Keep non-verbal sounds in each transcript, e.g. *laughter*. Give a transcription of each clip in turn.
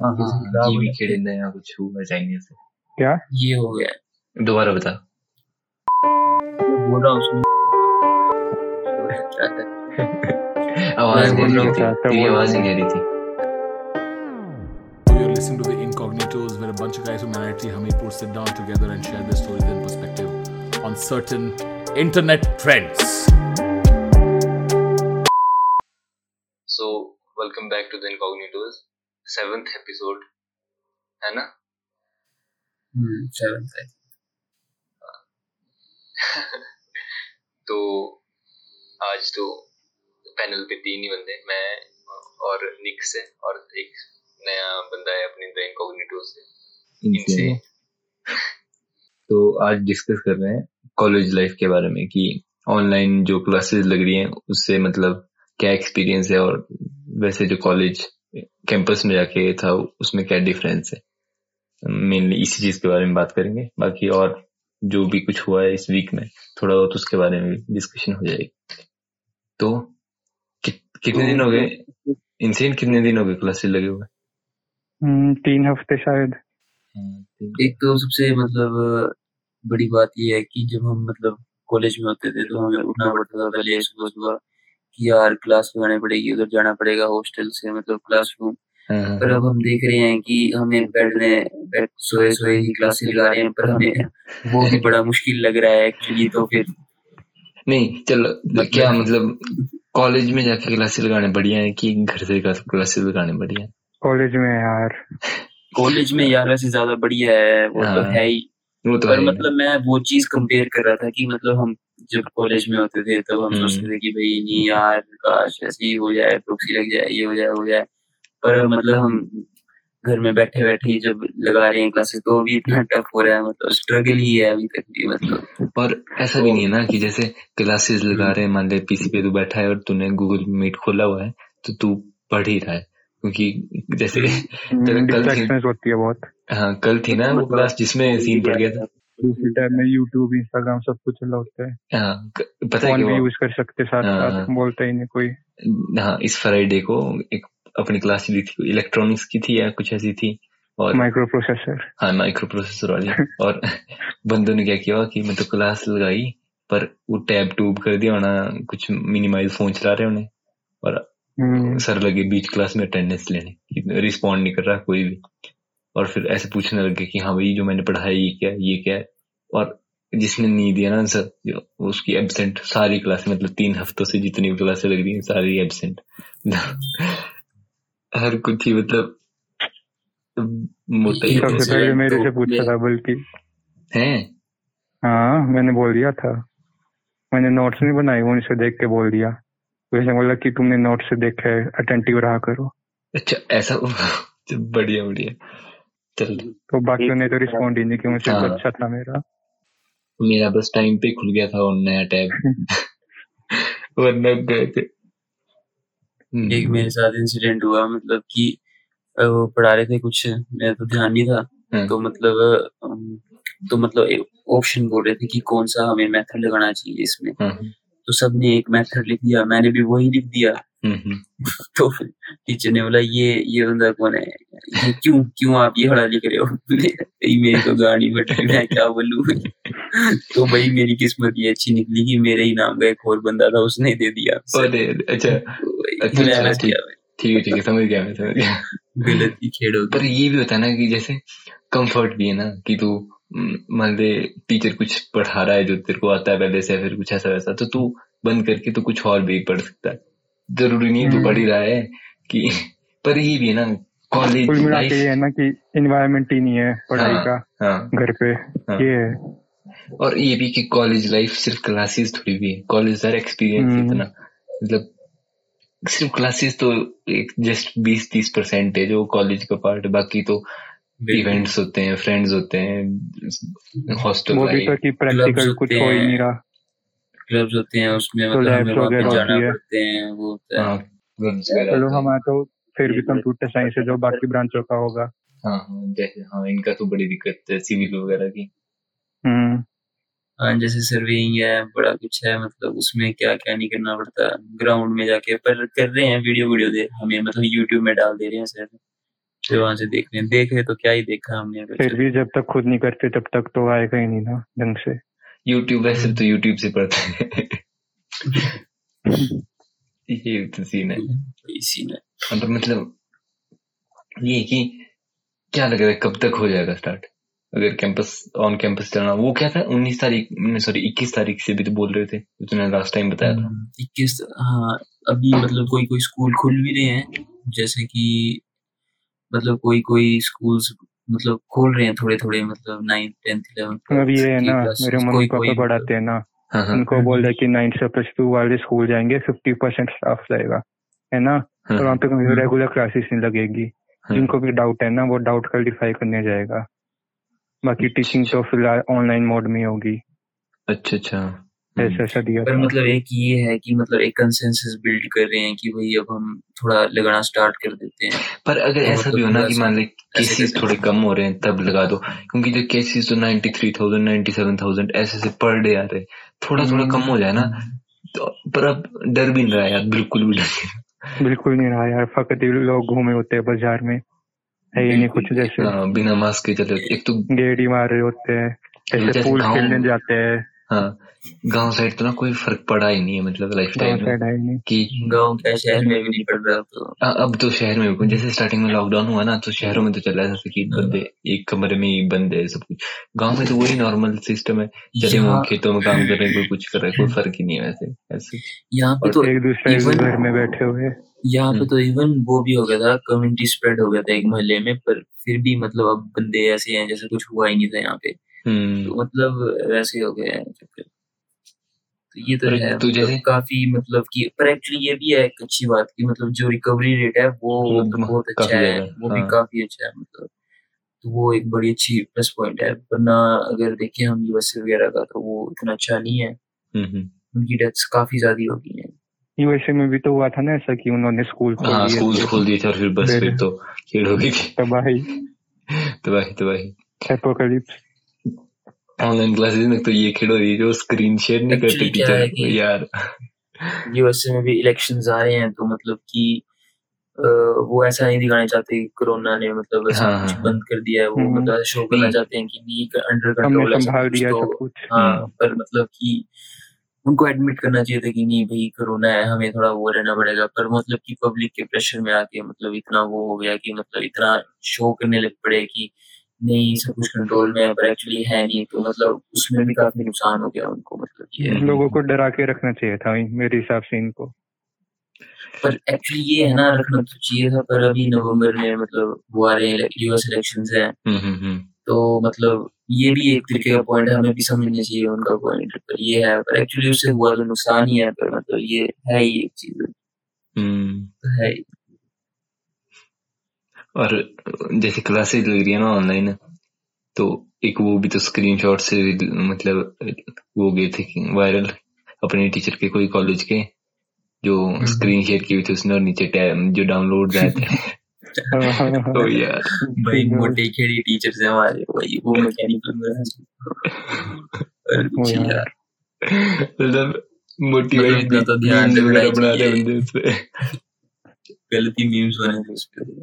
हाँ हाँ हाँ, ये भी है। खेलेंगे कुछ हुआ चाइनीज़ से क्या ये हो गया दोबारा बता बोल रहा हूँ आवाज़ नहीं रही थी तेरी आवाज़ नहीं रही थी listening to the Incognitos, where a bunch of guys from IIT Hamirpur sit down together and share their stories and perspective on certain internet trends. So welcome back to the incognito's seventh episode है ना? हम्म है *laughs* तो आज तो panel पे तीन ही बंदे मैं और निक से और एक नया बंदा है अपनी द इनकॉग्निटो से। इनसे *laughs* तो आज डिस्कस कर रहे हैं कॉलेज लाइफ के बारे में कि ऑनलाइन जो क्लासेस लग रही हैं उससे मतलब क्या एक्सपीरियंस है और वैसे जो कॉलेज कैंपस में जाके था उसमें क्या डिफरेंस है? मेनली इसी चीज़ के बारे में बात करेंगे। बाकी और जो भी कुछ हुआ है इस वीक में थोड़ा बहुत उसके बारे में डिस्कशन हो जाएगी। तो कि, कितने दिन हो गए? इनसे कितने दिन हो गए? क्लासेस लगे हुए। हम्म, तीन हफ़्ते शायद। एक तो सबसे मतलब बड़ी बात ये है कि जब हम मतलब कॉलेज में होते थे तो हमें उठना पड़ता था पहले सुबह सुबह यार क्लास लगानी पड़ेगी उधर जाना पड़ेगा हॉस्टल से मतलब क्लासरूम पर अब हम देख रहे हैं कि हमें बैठने बैठ सोए सोए ही क्लासेस लगा रहे हैं पर हमें वो भी बड़ा मुश्किल लग रहा है एक्चुअली तो फिर। नहीं चलो क्या मतलब कॉलेज में जाके क्लासेस लगाने बढ़िया है कि घर से क्लासेस लगाने बढ़िया है? कॉलेज में यार। कॉलेज में यार वैसे ज़्यादा बढ़िया है वो तो हाँ। है ही। वो तो पर मतलब मैं वो चीज़ कंपेयर कर रहा था कि मतलब हम जब कॉलेज में होते थे तब हम हम्म। सोचते थे कि भाई नहीं यार काश ऐसे ही हो जाए प्रॉक्सी लग जाए ये हो जाए हो जाए। पर मतलब हम घर में बैठे बैठे ही जब लगा रहे हैं क्लासेस तो भी इतना टफ हो रहा है मतलब स्ट्रगल ही है अभी तक भी मतलब। और ऐसा भी नहीं है ना कि जैसे क्लासेस लगा रहे हैं मान ले पीसी पे तू बैठा है और तूने गूगल मीट खोला हुआ है तो तू पढ़ ही रहा है। क्योंकि जैसे कल थी होती है बहुत। हाँ कल थी ना वो क्लास जिसमें सीन पड़ गया था। दूसरी टाइम में यूट्यूब इंस्टाग्राम सब कुछ चला होता है हाँ पता है भी यूज़ कर सकते साथ हाँ, साथ। बोलता ही नहीं कोई। हाँ इस फ्राइडे को एक अपनी क्लास ली थी इलेक्ट्रॉनिक्स की थी या कुछ ऐसी थी और माइक्रो प्रोसेसर हाँ माइक्रो प्रोसेसर वाली। और बंदों ने क्या किया कि मैं तो क्लास लगाई पर वो टैब ट्यूब कर दिया होना कुछ मिनिमाइज फ़ोन चला रहे होने। और सर लगे बीच क्लास में अटेंडेंस लेने रिस्पॉन्ड नहीं कर रहा कोई भी। और फिर ऐसे पूछने लगे कि हाँ भाई जो मैंने पढ़ा है ये क्या है ये क्या है? और जिसने नहीं दिया ना आंसर उसकी एबसेंट सारी क्लास मतलब तीन हफ्तों से जितनी क्लासें लग रही हैं सारी एबसेंट *laughs* हर कुछ ही मतलब ही सबसे तो पहले तो मेरे से पूछा था बल्कि। है? हाँ मैंने बोल दिया था। मैंने नोट्स नहीं बनाई वो उनसे देख के बोल दिया। वैसे बोला कि तुमने नोट से देखा है अटेंटिव रहा करो। अच्छा ऐसा *laughs* बढ़िया बढ़िया। चल। तो बाकियों ने तो रिस्पॉन्ड ही नहीं किया हाँ। तो अच्छा था मेरा। मेरा बस टाइम पे खुल गया था और नया टैब। *laughs* वरना गए थे। हम्म, एक मेरे साथ इंसिडेंट हुआ मतलब कि वो पढ़ा रहे थे कुछ मेरा तो ध्यान नहीं था। हाँ, तो मतलब तो मतलब ऑप्शन बोल रहे थे कि कौन सा हमें मेथड लगाना चाहिए इसमें। हाँ, तो सबने एक मेथड लिख दिया मैंने भी वही लिख दिया। *laughs* तो टीचर ने बोला ये ये बंदा कौन है? ये क्यों क्यों आप ये हड़ा लिख रहे हो? *laughs* मेरी तो गाड़ी बट मैं क्या बोलूँ? *laughs* तो भाई मेरी किस्मत ये अच्छी निकली कि मेरे ही नाम का एक और बंदा था उसने दे दिया। अरे अच्छा। तो अच्छा, ठीक। है ठीक है समझ गया मैं समझ गया। गलत की खेड़ हो पर ये भी होता है ना कि जैसे कंफर्ट भी है ना कि तू मान ले टीचर कुछ पढ़ा रहा है जो तेरे को आता है पहले से फिर कुछ ऐसा वैसा तो तू बंद करके तू कुछ और भी पढ़ सकता है। ज़रूरी नहीं तो हम्म। पढ़ ही रहा है कि पर ये भी है ना कॉलेज कुल मिला लाइफ के ये है ना कि इन्वायरमेंट ही नहीं है पढ़ाई हाँ, का हाँ घर पे हाँ। ये है और ये भी कि कॉलेज लाइफ सिर्फ़ क्लासेस थोड़ी भी है कॉलेज सारा एक्सपीरियंस हम्म। इतना मतलब सिर्फ़ क्लासेस तो एक जस्ट बीस तीस परसेंट है जो कॉलेज का पार्ट है बाकी तो। इवेंट्स होते हैं फ्रेंड्स होते हैं हॉस्टल वो भी तो कि प्रैक्टिकल कुछ हो ही नहीं रहा क्लब्स होते हैं उसमें तो मतलब हमें वहाँ पे जाना पड़ते हैं वो होता है। हाँ चलो हैं। हमारा तो फिर भी कंप्यूटर साइंस है जो बाकी ब्रांचों का होगा। हाँ हाँ जैसे हाँ इनका तो बड़ी दिक्कत है सिविल वगैरह की। हम्म। हाँ जैसे सर्वेइंग है बड़ा कुछ है मतलब उसमें क्या क्या नहीं करना पड़ता। ग्राउंड में जाके पर कर रहे हैं वीडियो वीडियो दे हमें मतलब यूट्यूब में डाल दे रहे हैं सर फिर वहाँ से देख रहे हैं देख रहे तो क्या ही देखा हमने फिर भी जब तक खुद नहीं करते तब तक तो आएगा ही नहीं ना ढंग से। यूट्यूब वैसे तो यूट्यूब से पढ़ते हैं। ये तो सीन है। इसी में हाँ, तो मतलब ये कि क्या लग रहा है कब तक हो जाएगा स्टार्ट अगर कैंपस ऑन कैंपस चलना वो क्या था? उन्नीस तारीख सॉरी इक्कीस तारीख से भी तो बोल रहे थे तूने लास्ट टाइम बताया था। हम्म, इक्कीस हाँ अभी मतलब कोई कोई स्कूल खुल भी रहे हैं जैसे कि मतलब कोई कोई स्कूल्स मतलब खोल रहे हैं थोड़े थोड़े मतलब नाइन्थ टेंथ इलेवन अब ये है ना मेरे मम्मी पापा पढ़ाते हैं ना हाँ हाँ। उनको बोल रहे कि नाइन्थ से प्लस टू वाले स्कूल जाएँगे फिफ्टी परसेंट स्टाफ रहेगा है ना? और वहाँ पे। रेगुलर क्लासेस नहीं लगेगी। जिनको भी डाउट है ना वो डाउट क्लिफाई करने जाएगा। बाकी टीचिंग तो फ़िलहाल ऑनलाइन मोड में होगी। अच्छा अच्छा। ऐसा हम्म, ऐसा दिया पर मतलब एक ये है कि मतलब एक कंसेंसस बिल्ड कर रहे हैं कि भाई अब हम थोड़ा लगाना स्टार्ट कर देते हैं। पर अगर तो ऐसा मतलब भी हो ना कि मान ले केसेस थोड़े कम हो रहे हैं तब लगा दो। क्योंकि जो केसेस तो 93,000 97,000 ऐसे से पर डे आ रहे हैं थोड़ा थोड़ा हम्म, कम हो जाए ना तो पर अब डर भी नहीं रहा यार बिल्कुल भी डर बिल्कुल नहीं रहा यार फकत लोग घूमे होते हैं बाज़ार में है ही नहीं कुछ जैसे। हाँ, बिना मास्क के चले एक तो गेड़ी मार रहे होते हैं ऐसे पूल खेलने जाते हैं। हाँ गाँव साइड तो ना कोई फ़र्क पड़ा ही नहीं है मतलब लाइफ गाँव स्टाइल में साइड नहीं। कि गाँव क्या शहर में भी नहीं पड़ रहा तो। अ- अब तो शहर में भी जैसे स्टार्टिंग में लॉकडाउन हुआ ना तो शहरों में तो चला जैसे कि हाँ। बंदे एक कमरे में ही बंद है सब कुछ। गाँव में तो वही नॉर्मल सिस्टम है चले वो खेतों में काम कर रहे हैं कोई कुछ कर रहा कोई फ़र्क ही नहीं है वैसे ऐसे। यहाँ पे तो एक दूसरे के घर में बैठे हुए। यहाँ पे हम्म। तो इवन वो भी हो गया था कम्युनिटी स्प्रेड हो गया था एक मोहल्ले में पर फिर भी मतलब अब बंदे ऐसे हैं जैसे कुछ हुआ ही नहीं था यहाँ पे। हम्म। मतलब वैसे हो गया है चक्कर तो ये तो है तू मतलब जैसे काफ़ी मतलब कि पर एक्चुअली ये भी है एक अच्छी बात की मतलब जो रिकवरी रेट है वो मतलब बहुत अच्छा है है वो भी हाँ। काफ़ी अच्छा है मतलब। तो वो एक बड़ी अच्छी प्लस पॉइंट है वरना अगर देखें हम यूएसए वगैरह का तो वो इतना अच्छा नहीं है। हम्म हम्म। उनकी डेथ्स काफ़ी ज़्यादा हो गई हैं। यूएसए में भी तो हुआ था ना ऐसा कि उन्होंने स्कूल खोल हाँ दिए स्कूल खोल दिए थे और फिर बस फिर फिर तो खेल हो गई। तबाही। तबाही तबाही। एपोकलिप्स ऑनलाइन क्लासेस में तो ये खेल हो रही है जो स्क्रीन शेयर नहीं करते टीचर यार. यूएसए में भी इलेक्शंस आ रहे हैं तो मतलब कि वो ऐसा नहीं दिखाना चाहते कि कोरोना ने मतलब ऐसा हाँ कुछ हाँ। बंद कर दिया है वो हम्म, मतलब शो करना चाहते हैं कि नहीं अंडर कंट्रोल है सब कुछ तो हाँ पर मतलब कि उनको एडमिट करना चाहिए था कि नहीं भाई कोरोना है हमें थोड़ा वो रहना पड़ेगा पर मतलब कि पब्लिक के प्रेशर में आके मतलब इतना वो हो गया कि मतलब इतना शो करने लग पड़े कि नहीं सब कुछ कंट्रोल में है पर एक्चुअली है नहीं तो मतलब उसमें भी काफ़ी नुकसान हो गया उनको मतलब ये लोगों को डरा के रखना चाहिए था मेरे हिसाब से इनको। पर एक्चुअली ये है ना रखना तो चाहिए था पर अभी नवंबर में मतलब वो आ रहे हैं यूएस इलेक्शन हैं। हम्म हम्म हम्म। तो मतलब ये भी एक तरीके का पॉइंट है हमें भी समझना चाहिए उनका पॉइंट पर ये है। पर एक्चुअली उससे हुआ तो नुकसान ही है पर मतलब ये है ही एक चीज़। हम्म। तो है ही। और जैसे क्लासेस लग रही है ना ऑनलाइन तो एक वो भी तो स्क्रीनशॉट से मतलब वो गए थे वायरल अपने टीचर के कोई कॉलेज के जो हम्म। स्क्रीन शेयर की हुई थी उसने और नीचे टैब जो डाउनलोड आए थे। तो यार। भाई वो मोटे खेड़ी टीचर्स हैं हमारे वही वो मैकेनिकल यार। मतलब मतलब मोटिवेट तो ध्यान मीम्स रखना वगैरह बना रहे चाहिए बंदे गलती मीम्स बने थे उस पे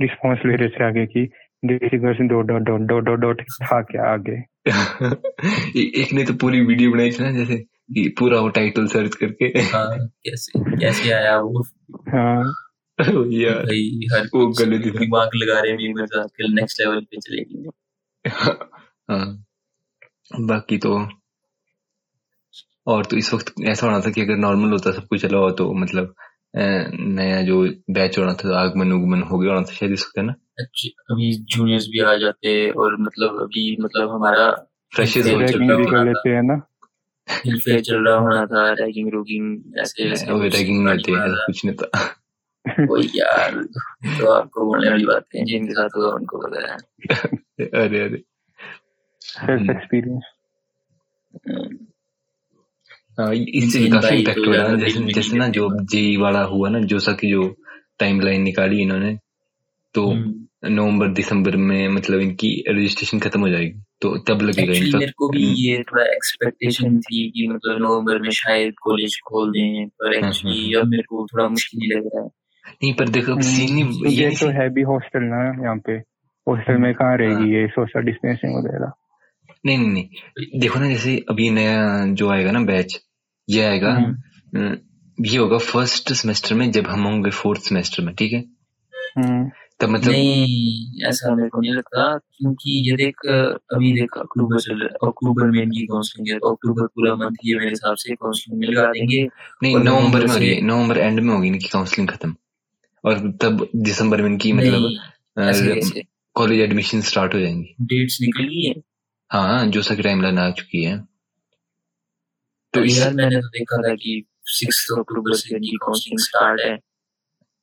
रिस्पॉन्स ले रहे थे आगे की देसी गर्ल्स दो dot dot dot dot dot था क्या आगे। *laughs* एक ने तो पूरी वीडियो बनाई थी ना जैसे कि पूरा वो टाइटल सर्च करके। हाँ कैसे कैसे आया वो? हाँ। यार। भाई हर वो गलती दिमाग लगा रहे हैं आजकल नेक्स्ट लेवल पे चलेगी *laughs* हाँ। बाकी तो और तो इस वक्त ऐसा होना था कि अगर नॉर्मल होता सब कुछ चला हो तो मतलब नया जो बैच होना था आगमन उगमन हो गया होना था शायद इस वक्त है ना? अभी जूनियर्स भी आ जाते और मतलब अभी मतलब हमारा फ्रेशर्स हो चुके रहा होना था। लेते हैं ना चल रहा होना था रैगिंग रोगिंग ऐसे रैगिंग नहीं था कुछ नहीं था वही यार तो आपको बोलने वाली बातें हैं जिनके साथ होगा उनको पता है। *laughs* अरे अरे। हम्म, हम्म, हाँ, तो हो रहा है जैसे जैसे ना जो जेई वाला हुआ ना जोसा की जो टाइमलाइन निकाली इन्होंने तो हम्म। नवंबर दिसंबर में मतलब इनकी रजिस्ट्रेशन खत्म हो जाएगी तो तब लगेगा इनका मेरे को भी ये थोड़ा एक्सपेक्टेशन थी कि मतलब नवंबर में शायद कॉलेज खोल दें पर हाँ हाँ एक्चुअली हाँ। अब मेरे को थोड़ा मुश्किल लग रहा है। नहीं पर देखो हम्म, सीन नहीं ये ये तो है भी हॉस्टल ना यहाँ पे। हॉस्टल में कहाँ रहेगी ये सोशल डिस्टेंसिंग वगैरह? नहीं नहीं नहीं। देखो ना जैसे अभी नया जो आएगा ना बैच ये आएगा हम्म। ये होगा फ़र्स्ट सेमेस्टर में जब हम होंगे फोर्थ सेमेस्टर में ठीक है? हम्म। तब मतलब नहीं ऐसा मेरे को नहीं लगता क्योंकि ये देख अभी देख अक्टूबर चल रहा है अक्टूबर में इनकी काउंसलिंग है तो अक्टूबर पूरा मंथ ये मेरे हिसाब से काउंसलिंग में लगा देंगे। नहीं नवंबर में होगी नवंबर एंड में होगी इनकी काउंसलिंग खत्म। और तब दिसंबर में इनकी मतलब कॉलेज एडमिशन स्टार्ट हो जाएँगी। डेट्स निकल गई है? हाँ जो सा टाइमलाइन आ चुकी है। तो यार मैंने तो देखा था कि सिक्स अक्टूबर से इनकी काउंसलिंग स्टार्ट है।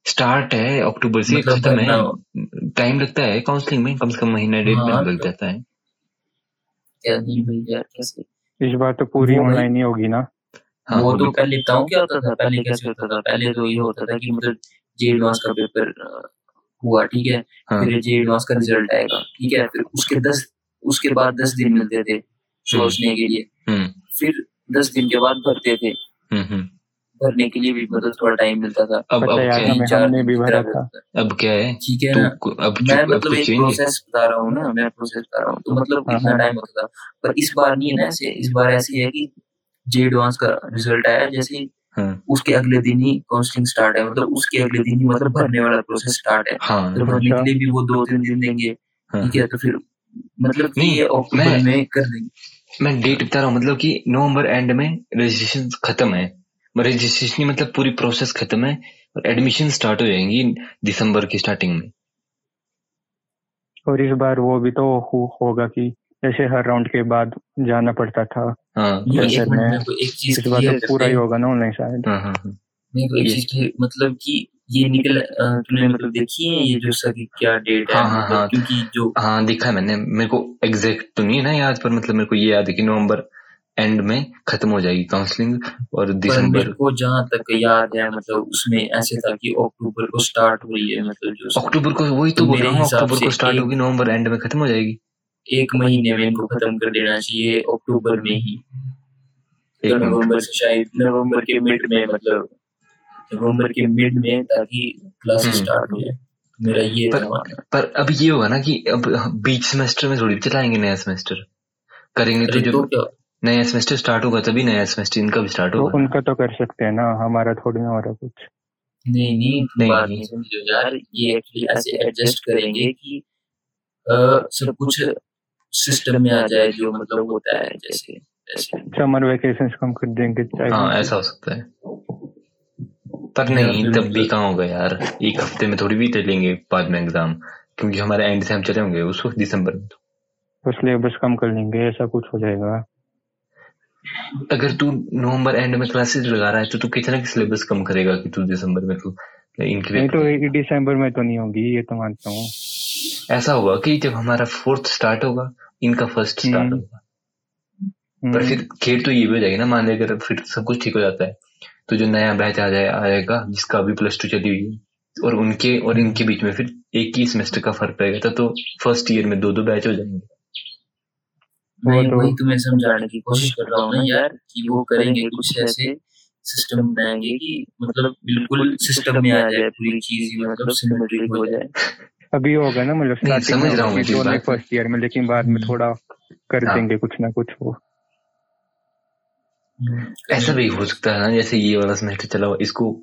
स्टार्ट है अक्टूबर से मतलब खत्म है। टाइम लगता है काउंसलिंग में कम से कम महीना डेढ़ हाँ, महीना लग तो- जाता है। क्या नहीं भाई यार कैसे? इस बार तो पूरी ऑनलाइन ही होगी ना। हाँ वो तो पहले बताऊँ क्या होता था? पहले कैसे होता था? पहले तो ये होता था कि मतलब जे एडवांस का पेपर हुआ ठीक है? हाँ। फिर जे एडवांस का रिज़ल्ट आएगा ठीक है? फिर उसके दस उसके बाद दस दिन मिलते थे सोचने के लिए। हम्म। फिर दस दिन के बाद भरते थे। हम्म हम्म। भरने के लिए भी मतलब थोड़ा टाइम मिलता था। अब अब क्या है? भी भरा था। अब क्या है? ठीक है तो ना? अब मैं अब मतलब तो एक प्रोसेस बता रहा हूँ ना मैं प्रोसेस बता रहा हूँ। तो मतलब हाँ, इतना हाँ। टाइम होता था। पर इस बार नहीं है ना ऐसे। इस बार ऐसी है कि जे एडवांस का रिज़ल्ट आया जैसे हाँ। उसके अगले दिन ही काउंसलिंग स्टार्ट है। मतलब उसके अगले दिन ही मतलब भरने वाला प्रोसेस स्टार्ट है। हाँ। तो भरने अच्छा। के लिए भी वो दो तीन दिन देंगे। हाँ। ठीक है तो फिर मतलब नहीं, ये अक्टूबर में कर देंगे। मैं डेट बता रहा हूँ मतलब कि नवंबर एंड में रजिस्ट्रेशन खत्म है। रजिस्ट्रेशन मतलब पूरी प्रोसेस खत्म है और एडमिशन स्टार्ट हो जाएँगी दिसंबर की स्टार्टिंग में। और इस बार वो भी तो हो, होगा कि जैसे हर राउंड के बाद जाना पड़ता था। हाँ। एक एक चीज़ इस बार तो पूरा ही होगा ना ऑनलाइन शायद। हाँ हाँ हाँ। मतलब कि ये निकल तूने मतलब देखी है ये जो सभी क्या डेट है? हाँ, हाँ, मतलब हाँ। क्योंकि जो हाँ देखा है मैंने। मेरे को एग्जैक्ट तो नहीं ना याद पर मतलब मेरे को ये याद है कि नवंबर एंड में खत्म हो जाएगी काउंसलिंग और दिसंबर को जहाँ तक याद है मतलब उसमें ऐसे था कि अक्टूबर को स्टार्ट हुई है मतलब जो अक्टूबर को वही तो तो बोल रहा हूँ अक्टूबर को स्टार्ट होगी नवंबर एंड में खत्म हो जाएगी। एक महीने में इनको खत्म कर देना चाहिए अक्टूबर में ही। तो नवंबर से शायद नवंबर के मिड में मतलब नवंबर के मिड में ताकि क्लास। स्टार्ट हो जाए मेरा ये पर- पर अब ये होगा ना कि अब बीच सेमेस्टर में थोड़ी चलाएँगे नया सेमेस्टर करेंगे तो अरे तो नया सेमेस्टर स्टार्ट होगा तभी नया सेमेस्टर इनका भी स्टार्ट तो होगा। उनका तो कर सकते हैं ना हमारा थोड़ी ना हो रहा कुछ। नहीं नहीं नहीं, बात नहीं। समझो यार ये एक्चुअली ऐसे एडजस्ट करेंगे कि अ, सब कुछ सिस्टम में आ जाए जो मतलब होता है जैसे जैसे। समर वेकेशन कम कर देंगे हाँ ऐसा हो सकता है। पर नहीं तब भी कहाँ होगा यार? एक हफ़्ते में थोड़ी भी दे लेंगे बाद में एग्ज़ाम क्योंकि हमारे एंड से हम चले होंगे उस वक्त दिसंबर में तो। तो सिलेबस कम कर लेंगे ऐसा कुछ हो जाएगा। अगर तू नवंबर एंड में क्लासेस लगा रहा है तो तू कितना की सिलेबस कम करेगा कि तू दिसंबर में तू? इनके नहीं तो दिसंबर में तो नहीं होगी ये तो मानता हूँ। ऐसा होगा कि जब हमारा फोर्थ स्टार्ट होगा इनका फ़र्स्ट स्टार्ट हम्म। होगा। पर हम्म, फिर खेल तो ये भी हो जाएगी ना मान ले अगर फिर सब कुछ ठीक हो जाता है। तो जो नया बैच आ जाए आएगा जिसका अभी प्लस टू चली हुई है और उनके और इनके बीच में फिर एक ही सेमेस्टर का फ़र्क रहेगा था तो फ़र्स्ट ईयर में दो दो बैच हो जाएँगे। मैं तो- वही तुम्हें समझाने की कोशिश कर रहा हूँ ना यार कि वो करेंगे कुछ ऐसे सिस्टम बनाएँगे कि मतलब बिल्कुल सिस्टम में आ जाए पूरी चीज़ मतलब सिमेट्रिक हो जाए। अभी होगा ना मतलब स्टार्टिंग समझ रहा हूँ तो। फ़र्स्ट ईयर में लेकिन बाद में थोड़ा कर हाँ। देंगे कुछ ना कुछ वो ऐसा भी हो सकता है ना जैसे ये वाला सेमेस्टर चला हुआ इसको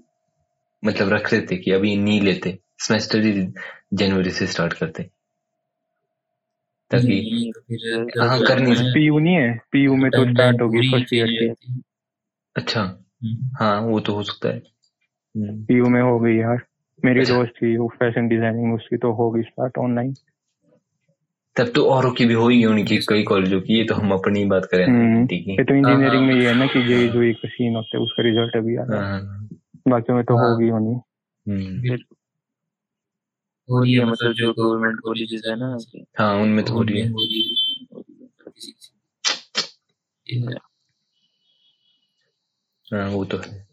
मतलब रख लेते कि अभी नहीं लेते सेमेस्टर ही जनवरी से स्टार्ट करते ताकि हाँ, कर नहीं सकते। पीयू नहीं है पीयू में तो स्टार्ट होगी फ़र्स्ट ईयर है। अच्छा हम्म। हाँ वो तो हो सकता है पीयू में हो गई यार मेरी अच्छा। दोस्त थी वो फ़ैशन डिज़ाइनिंग उसकी तो होगी स्टार्ट ऑनलाइन तब तो औरों की भी होगी उनकी कई कॉलेजों की ये तो हम अपनी बात करें। हम्म, ये तो इंजीनियरिंग हाँ, में ये है ना कि जेई जुई का सीन होता है उसका रिज़ल्ट अभी आ रहा है हाँ, बाकी में तो हाँ। होगी होनी। हम्म, हो रही है मतलब जो गवर्नमेंट कॉलेजेस है ना हाँ उनमें तो हो रही है। हो है हो है। ये है। हाँ वो तो है।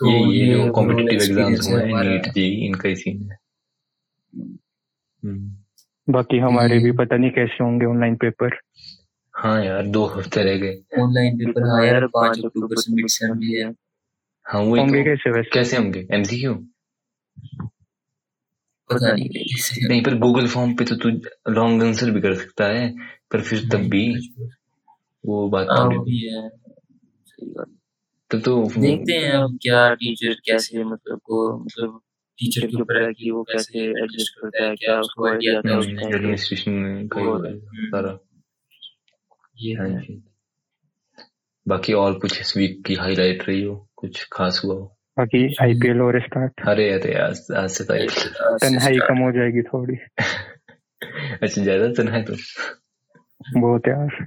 तो ये ये कॉम्पिटिटिव एग्ज़ाम्स हुए हैं नीट जी इनका ही सीन है। हम्म, बाकी हमारे हम्म। भी पता नहीं कैसे होंगे ऑनलाइन पेपर हाँ यार दो हफ़्ते रह गए। ऑनलाइन पेपर हाँ यार पाँच अक्टूबर से मिड सेम भी है। हाँ वही होंगे तो। कैसे वैसे? कैसे होंगे? एमसीक्यू पता नहीं नहीं पर गूगल फॉर्म पे तो तू लॉन्ग आंसर भी कर सकता है पर फिर तब भी वो बात हाँ भी है। सही बात। तो देखते हैं अब क्या टीचर कैसे मतलब को मतलब टीचर के ऊपर है कि वो कैसे एडजस्ट करता है क्या उसको आइडिया आता है उस टाइम एडमिनिस्ट्रेशन में कई है। हम्म, सारा। ये हाँ है। बाकी और कुछ इस वीक की हाईलाइट रही हो? कुछ खास हुआ हो? बाकी आईपीएल और स्टार्ट अरे अरे आज आज से तो *laughs* तन्हाई कम हो जाएगी थोड़ी। *laughs* अच्छा ज़्यादा तो है तो? बहुत यार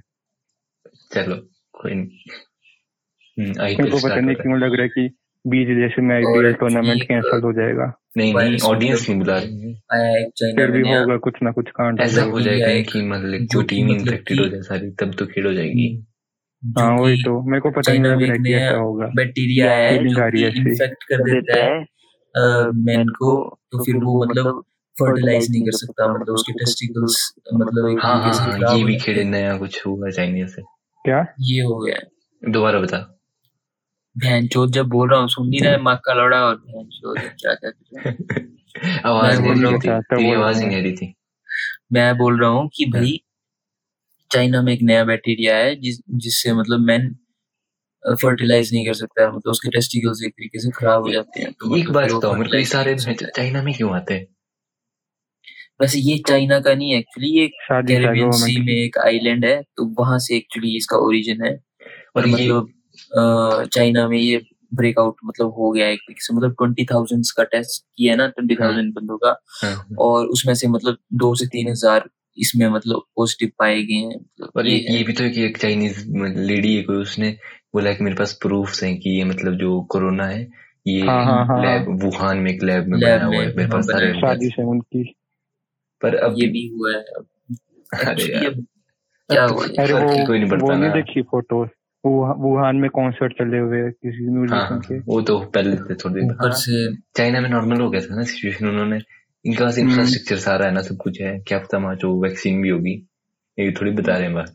चलो कोई नहीं। आईपीएल को पता नहीं क्यों लग रहा है कि बीच देश में आईपीएल टूर्नामेंट कैंसिल हो जाएगा। नहीं नहीं ऑडियंस मतलब नहीं बुला फिर भी होगा कुछ ना कुछ कांड ऐसा हो जाएगा कि मतलब जो टीम मतलब इन्फेक्टेड हो जाए सारी तब तो खेल हो जाएगी। हाँ वही तो मेरे को पता नहीं लग रहा है कि ऐसा होगा। बैक्टीरिया है जो इन्फेक्ट कर देता है। मैन को तो फिर वो मतलब फर्टिलाइज नहीं कर सकता मतलब उसके टेस्टिकल्स मतलब एक हाँ हाँ हाँ ये भी खेले हैं। नया कुछ हुआ चाइनीज़ से। क्या? ये हो गया। दोबारा बता। बहन जब बोल रहा हूँ सुन नहीं रहा है माँ का लड़ा और बहन क्या क्या है। आवाज़ मैं बोल रहा हूँ आवाज़ नहीं आ रही थी। मैं बोल रहा हूँ कि हाँ। भाई चाइना में एक नया बैक्टीरिया है जिस जिससे मतलब मैन फर्टिलाइज नहीं कर सकता मतलब उसके टेस्टिकल्स एक तरीके से खराब हो जाते हैं तो एक मतलब बात बताओ मेरे को ये सारे चाइना में क्यों आते? हैं वैसे ये चाइना का नहीं है एक्चुअली ये कैरेबियन सी में एक आइलैंड है तो वहाँ से एक्चुअली इसका ओरिजिन है। और और मतलब चाइना में ये ब्रेकआउट मतलब हो गया एक तरीके से। मतलब ट्वेंटी थाउज़ेंड का टेस्ट किया है ना ट्वेंटी हाँ। थाउज़ेंड बंदों का। हाँ हाँ। और उसमें से मतलब दो से तीन हज़ार इसमें मतलब पॉजिटिव पाए गए हैं। मतलब और ये ये भी तो है कि एक चाइनीज़ लेडी है कोई उसने बोला कि मेरे पास प्रूफ्स हैं कि ये मतलब जो कोरोना है ये हाँ हाँ हाँ हाँ। लैब वुहान में एक लैब में लैब बनाया हुआ है। मेरे हाँ पास सारे साजिश है। उनकी। पर अब ये भी हुआ है। अरे यार। क्या हुआ अरे वो कोई नहीं वो पड़ता नहीं ना। देखी फ़ोटो वुहान में कॉन्सर्ट चले हुए किसी हाँ म्यूजिशियन हाँ के। वो तो पहले से थोड़ी देर ऊपर हाँ से चाइना में नॉर्मल हो गया था ना सिचुएशन उन्होंने। इनके पास हम्म। इंफ्रास्ट्रक्चर सारा है ना सब कुछ है। क्या पता वहाँ जो वैक्सीन भी होगी ये थोड़ी बता रहे हैं बात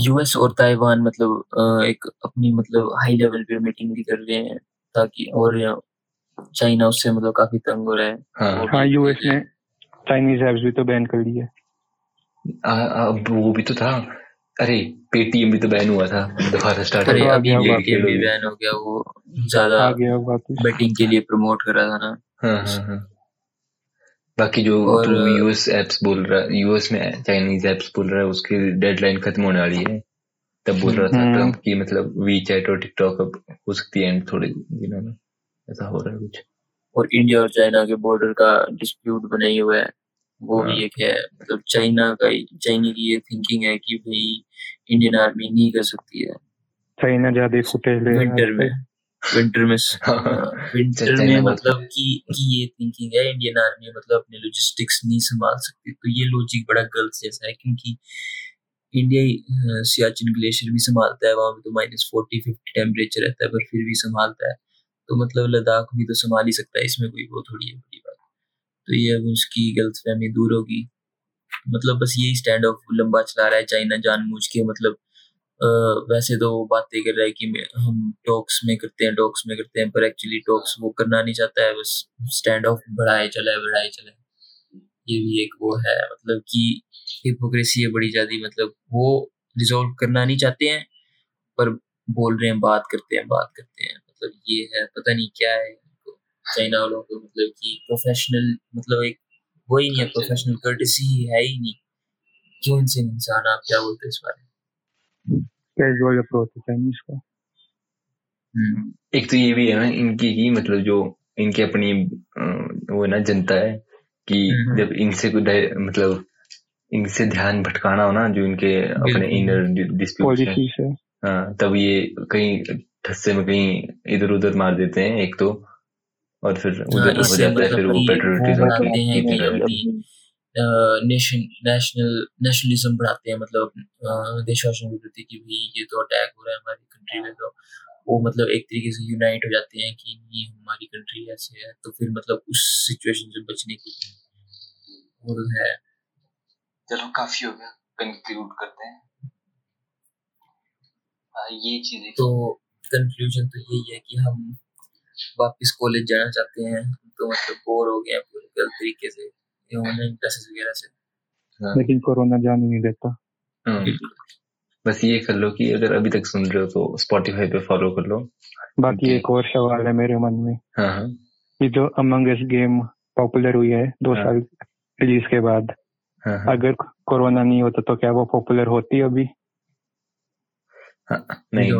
यूएस और ताइवान मतलब एक अपनी मतलब हाई लेवल पे मीटिंग भी कर रहे हैं ताकि और चाइना उससे मतलब काफ़ी तंग हो रहा है। हाँ। हाँ यूएस ने चाइनीज़ एप्स भी तो बैन कर अब वो भी तो था। अरे पेटीएम भी तो बैन हुआ था। दोबारा स्टार्ट अरे तो हुआ आ अभी पेटीएम भी बैन हो गया वो ज़्यादा आ गया वापस बेटिंग के लिए प्रमोट कर रहा था ना। हाँ हाँ हाँ। बाकी जो और यूएस एप्स बोल रहा है यूएस में चाइनीज़ एप्स बोल रहा है उसकी डेडलाइन खत्म होने वाली है। तब बोल रहा था हम्म। ट्रंप की मतलब वी चैट और टिकटॉक अब हो सकती है एंड थोड़े दिनों में। ऐसा हो रहा है कुछ। और इंडिया और चाइना के बॉर्डर का डिस्प्यूट बनाए हुआ है। वो हाँ। भी एक है मतलब चाइना का चाइना की ये थिंकिंग है कि भाई इंडियन आर्मी नहीं कर सकती है। चाइना ज़्यादा फुटेज ले विंटर में विंटर में *laughs* हाँ विंटर में मतलब कि कि ये थिंकिंग है इंडियन आर्मी मतलब अपने लॉजिस्टिक्स नहीं संभाल सकती। तो ये लॉजिक बड़ा गलत जैसा है क्योंकि इंडिया ही, सियाचिन ग्लेशियर भी संभालता है वहाँ पे तो माइनस फोर्टी फिफ्टी टेम्परेचर रहता है पर फिर भी संभालता है। तो मतलब लद्दाख भी तो संभाल ही सकता है इसमें कोई वो थोड़ी है तो ये अब उसकी गलतफहमी दूर होगी। मतलब बस यही स्टैंड ऑफ़ लंबा चला रहा है चाइना जानबूझ के। मतलब अ, वैसे तो वो बातें कर रहा है कि हम टॉक्स में करते हैं टॉक्स में करते हैं पर एक्चुअली टॉक्स वो करना नहीं चाहता है। बस स्टैंड ऑफ़ बढ़ाए चला है बढ़ाए चला है। ये भी एक वो है मतलब कि हिपोक्रेसी है बड़ी ज़्यादा मतलब वो रिजोल्व करना नहीं चाहते हैं पर बोल रहे हैं बात करते हैं बात करते हैं। मतलब ये है पता नहीं क्या है। चाइना वालों को मतलब कि प्रोफेशनल मतलब एक वो ही नहीं है प्रोफेशनल कर्टेसी है ही नहीं। क्यों इनसे इंसान आप क्या बोलते इस बारे में? कैजुअल अप्रोच है चाइनीज़ का। हम्म, एक तो ये भी है ना इनकी की मतलब जो इनकी अपनी वो ना जनता है कि हम्म, जब इनसे कोई मतलब इनसे ध्यान भटकाना हो ना जो इनके अपने इनर डिस्प्यूट्स है। हाँ। तब ये कहीं ठस्से में कहीं इधर उधर मार देते हैं एक तो। और फिर हाँ उधर हो जाता है फिर वो पेट्रियोटिज्म की हैं नेशन नेशनल नेशनलिज्म बढ़ाते हैं मतलब देशवासियों के प्रति कि भाई ये तो अटैक हो रहा है हमारी कंट्री में तो वो मतलब एक तरीके से यूनाइट हो जाते हैं कि नहीं हमारी कंट्री ऐसे है तो फिर मतलब उस सिचुएशन से बचने की वो है। चलो काफ़ी हो गया। कंक्लूड करते हैं। हाँ, ये चीज़ें तो कंक्लूजन तो यही है कि हम वापस कॉलेज जाना चाहते हैं तो मतलब बोर हो गए हैं पूरे गलत तरीके से ये ऑनलाइन क्लासेस वगैरह से। हाँ, लेकिन कोरोना जाने नहीं देता। हाँ। बस ये कर लो कि अगर अभी तक सुन रहे हो तो स्पॉटिफाई पे फॉलो कर लो। बाकी Okay. एक और सवाल है मेरे मन में। हाँ हाँ। कि जो अमंग अस गेम पॉपुलर हुई है दो हाँ। साल रिलीज़ के बाद हाँ हाँ। अगर कोरोना नहीं होता तो क्या वो पॉपुलर होती अभी? हाँ, नहीं।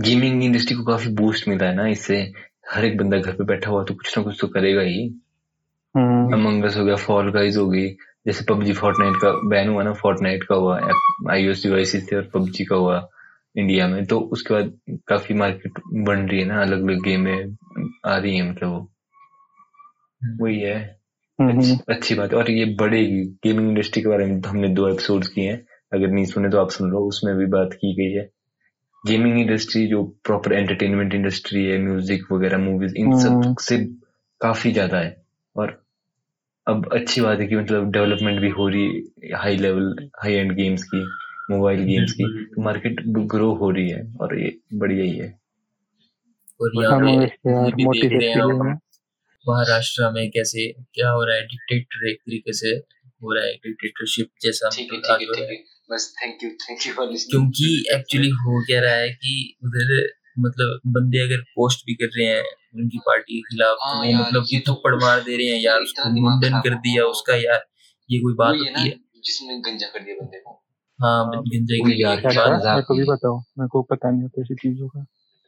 गेमिंग इंडस्ट्री को काफ़ी बूस्ट मिला है ना इससे हर एक बंदा घर पे बैठा हुआ तो कुछ ना कुछ तो करेगा ही। हम्म, अमंग अस हो गया फॉल गाइज़ हो गई जैसे पबजी फोर्टनाइट का बैन हुआ ना फोर्टनाइट का हुआ आईओएस डिवाइसेस से और पबजी का हुआ इंडिया में तो उसके बाद काफ़ी मार्केट बन रही है ना अलग अलग गेम आ रही है मतलब वो। वही है। हम्म, अच्छी, अच्छी बात है। और ये बढ़ेगी गेमिंग इंडस्ट्री के बारे में हमने दो एपिसोड किए हैं अगर नहीं सुने तो आप सुन लो उसमें भी बात की गई है। गेमिंग इंडस्ट्री जो प्रॉपर एंटरटेनमेंट इंडस्ट्री है म्यूज़िक वगैरह मूवीज़ इन। सबसे काफ़ी ज़्यादा है। और अब अच्छी बात है कि मतलब डेवलपमेंट भी हो रही है high level high end games की मोबाइल गेम्स की। तो मार्केट ग्रो हो रही है और ये बढ़िया ही है। हैं है महाराष्ट्र में कैसे क्या हो रहा है डिक्टेटर एक तरीके से हो रहा है डिक्टेटरशिप जैसा ठीक है। बस thank you thank you for listening क्योंकि एक्चुअली हो क्या रहा है कि उधर मतलब बंदे अगर पोस्ट भी कर रहे हैं उनकी पार्टी के खिलाफ तो हाँ वो मतलब ये तो थप्पड़ मार दे रहे हैं यार उसको मुंडन कर दिया उसका यार ये कोई बात है होती है। जिसमें गंजा कर दिया बंदे को। हाँ गंजे यार, क्या एक था बात मज़ाक मेरे को भी बताओ मेरे को पता नहीं होता ऐसी चीज़ों का।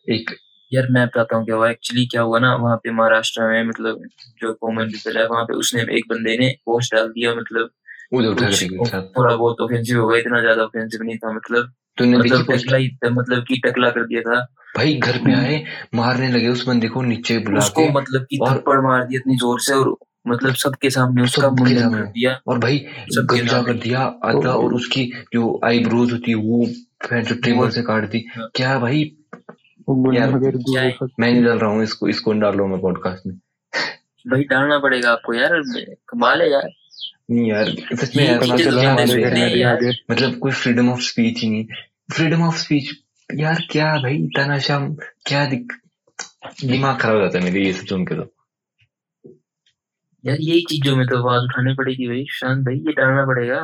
एक यार मैं बताता हूँ क्या हुआ। एक्चुअली क्या हुआ ना वहाँ पे महाराष्ट्र में मतलब जो कॉमन पीपल है वहाँ पे उसने एक बंदे ने पोस्ट डाल दिया मतलब उधर उठा कुछ थोड़ा बहुत ऑफेंसिव हो गया इतना ज़्यादा ऑफेंसिव नहीं था मतलब तूने मतलब टकला ही मतलब कि टकला कर दिया था। भाई घर पे आए मारने लगे उस बंदे को नीचे बुला उसको मतलब कि और- थप्पड़ मार दिया इतनी ज़ोर से और मतलब सबके सामने उसका मुंडन कर दिया। और भाई गंजा कर दिया आधा और उसकी जो आईब्रोज होती है वो फिर जो ट्रिमर से काट दी। हाँ। क्या भाई? यार, मैं नहीं डाल रहा हूँ इसको इसको डाल रहा हूँ मैं पॉडकास्ट में। भाई डालना पड़ेगा आपको यार कमाल है यार। नहीं यार सच में यार पता चला तो हमारे घर में हैं भी आगे मतलब कोई फ्रीडम ऑफ़ स्पीच ही नहीं फ्रीडम ऑफ़ स्पीच यार क्या भाई तनाशाम क्या दिक दिमाग खराब हो जाता है मेरे ये सब सुन के तो यार यही चीज़ों में तो आवाज़ उठानी पड़ेगी भाई शांत भाई ये डालना पड़ेगा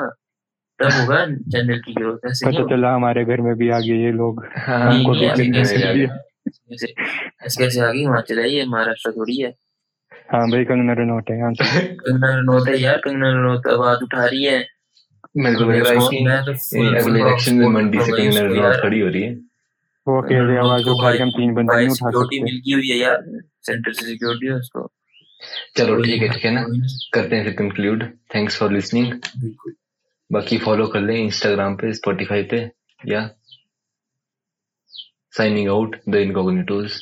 तब होगा चैनल की ग्रोथ ऐसे पता चला हमारे घर में भी आ गए ये लोग हाँ हमको भी ऐसे कैसे आ ऐसे कैसे गई हिमाचल है ये महाराष्ट्र थोड़ी है हाँ भाई कंगना रनौत है यहाँ कंगना रनौत है यार कंगना रनौत आवाज़ उठा रही है। मेरे को लग रहा है कि तो अगले इलेक्शन में मंडी से कंगना रनौत खड़ी हो रही है। वो आवाज़ तो उठा के हम तीन बंदे नहीं उठा सकते। मिल गई हुई है यार सेंटर से सिक्योरिटी है उसको। चलो ठीक है ठीक है ना? करते हैं फिर कंक्लूड थैंक्स फॉर लिसनिंग बाकी फॉलो कर लें इंस्टाग्राम पे स्पॉटिफाई पे या साइनिंग आउट द इनकॉग्निटोज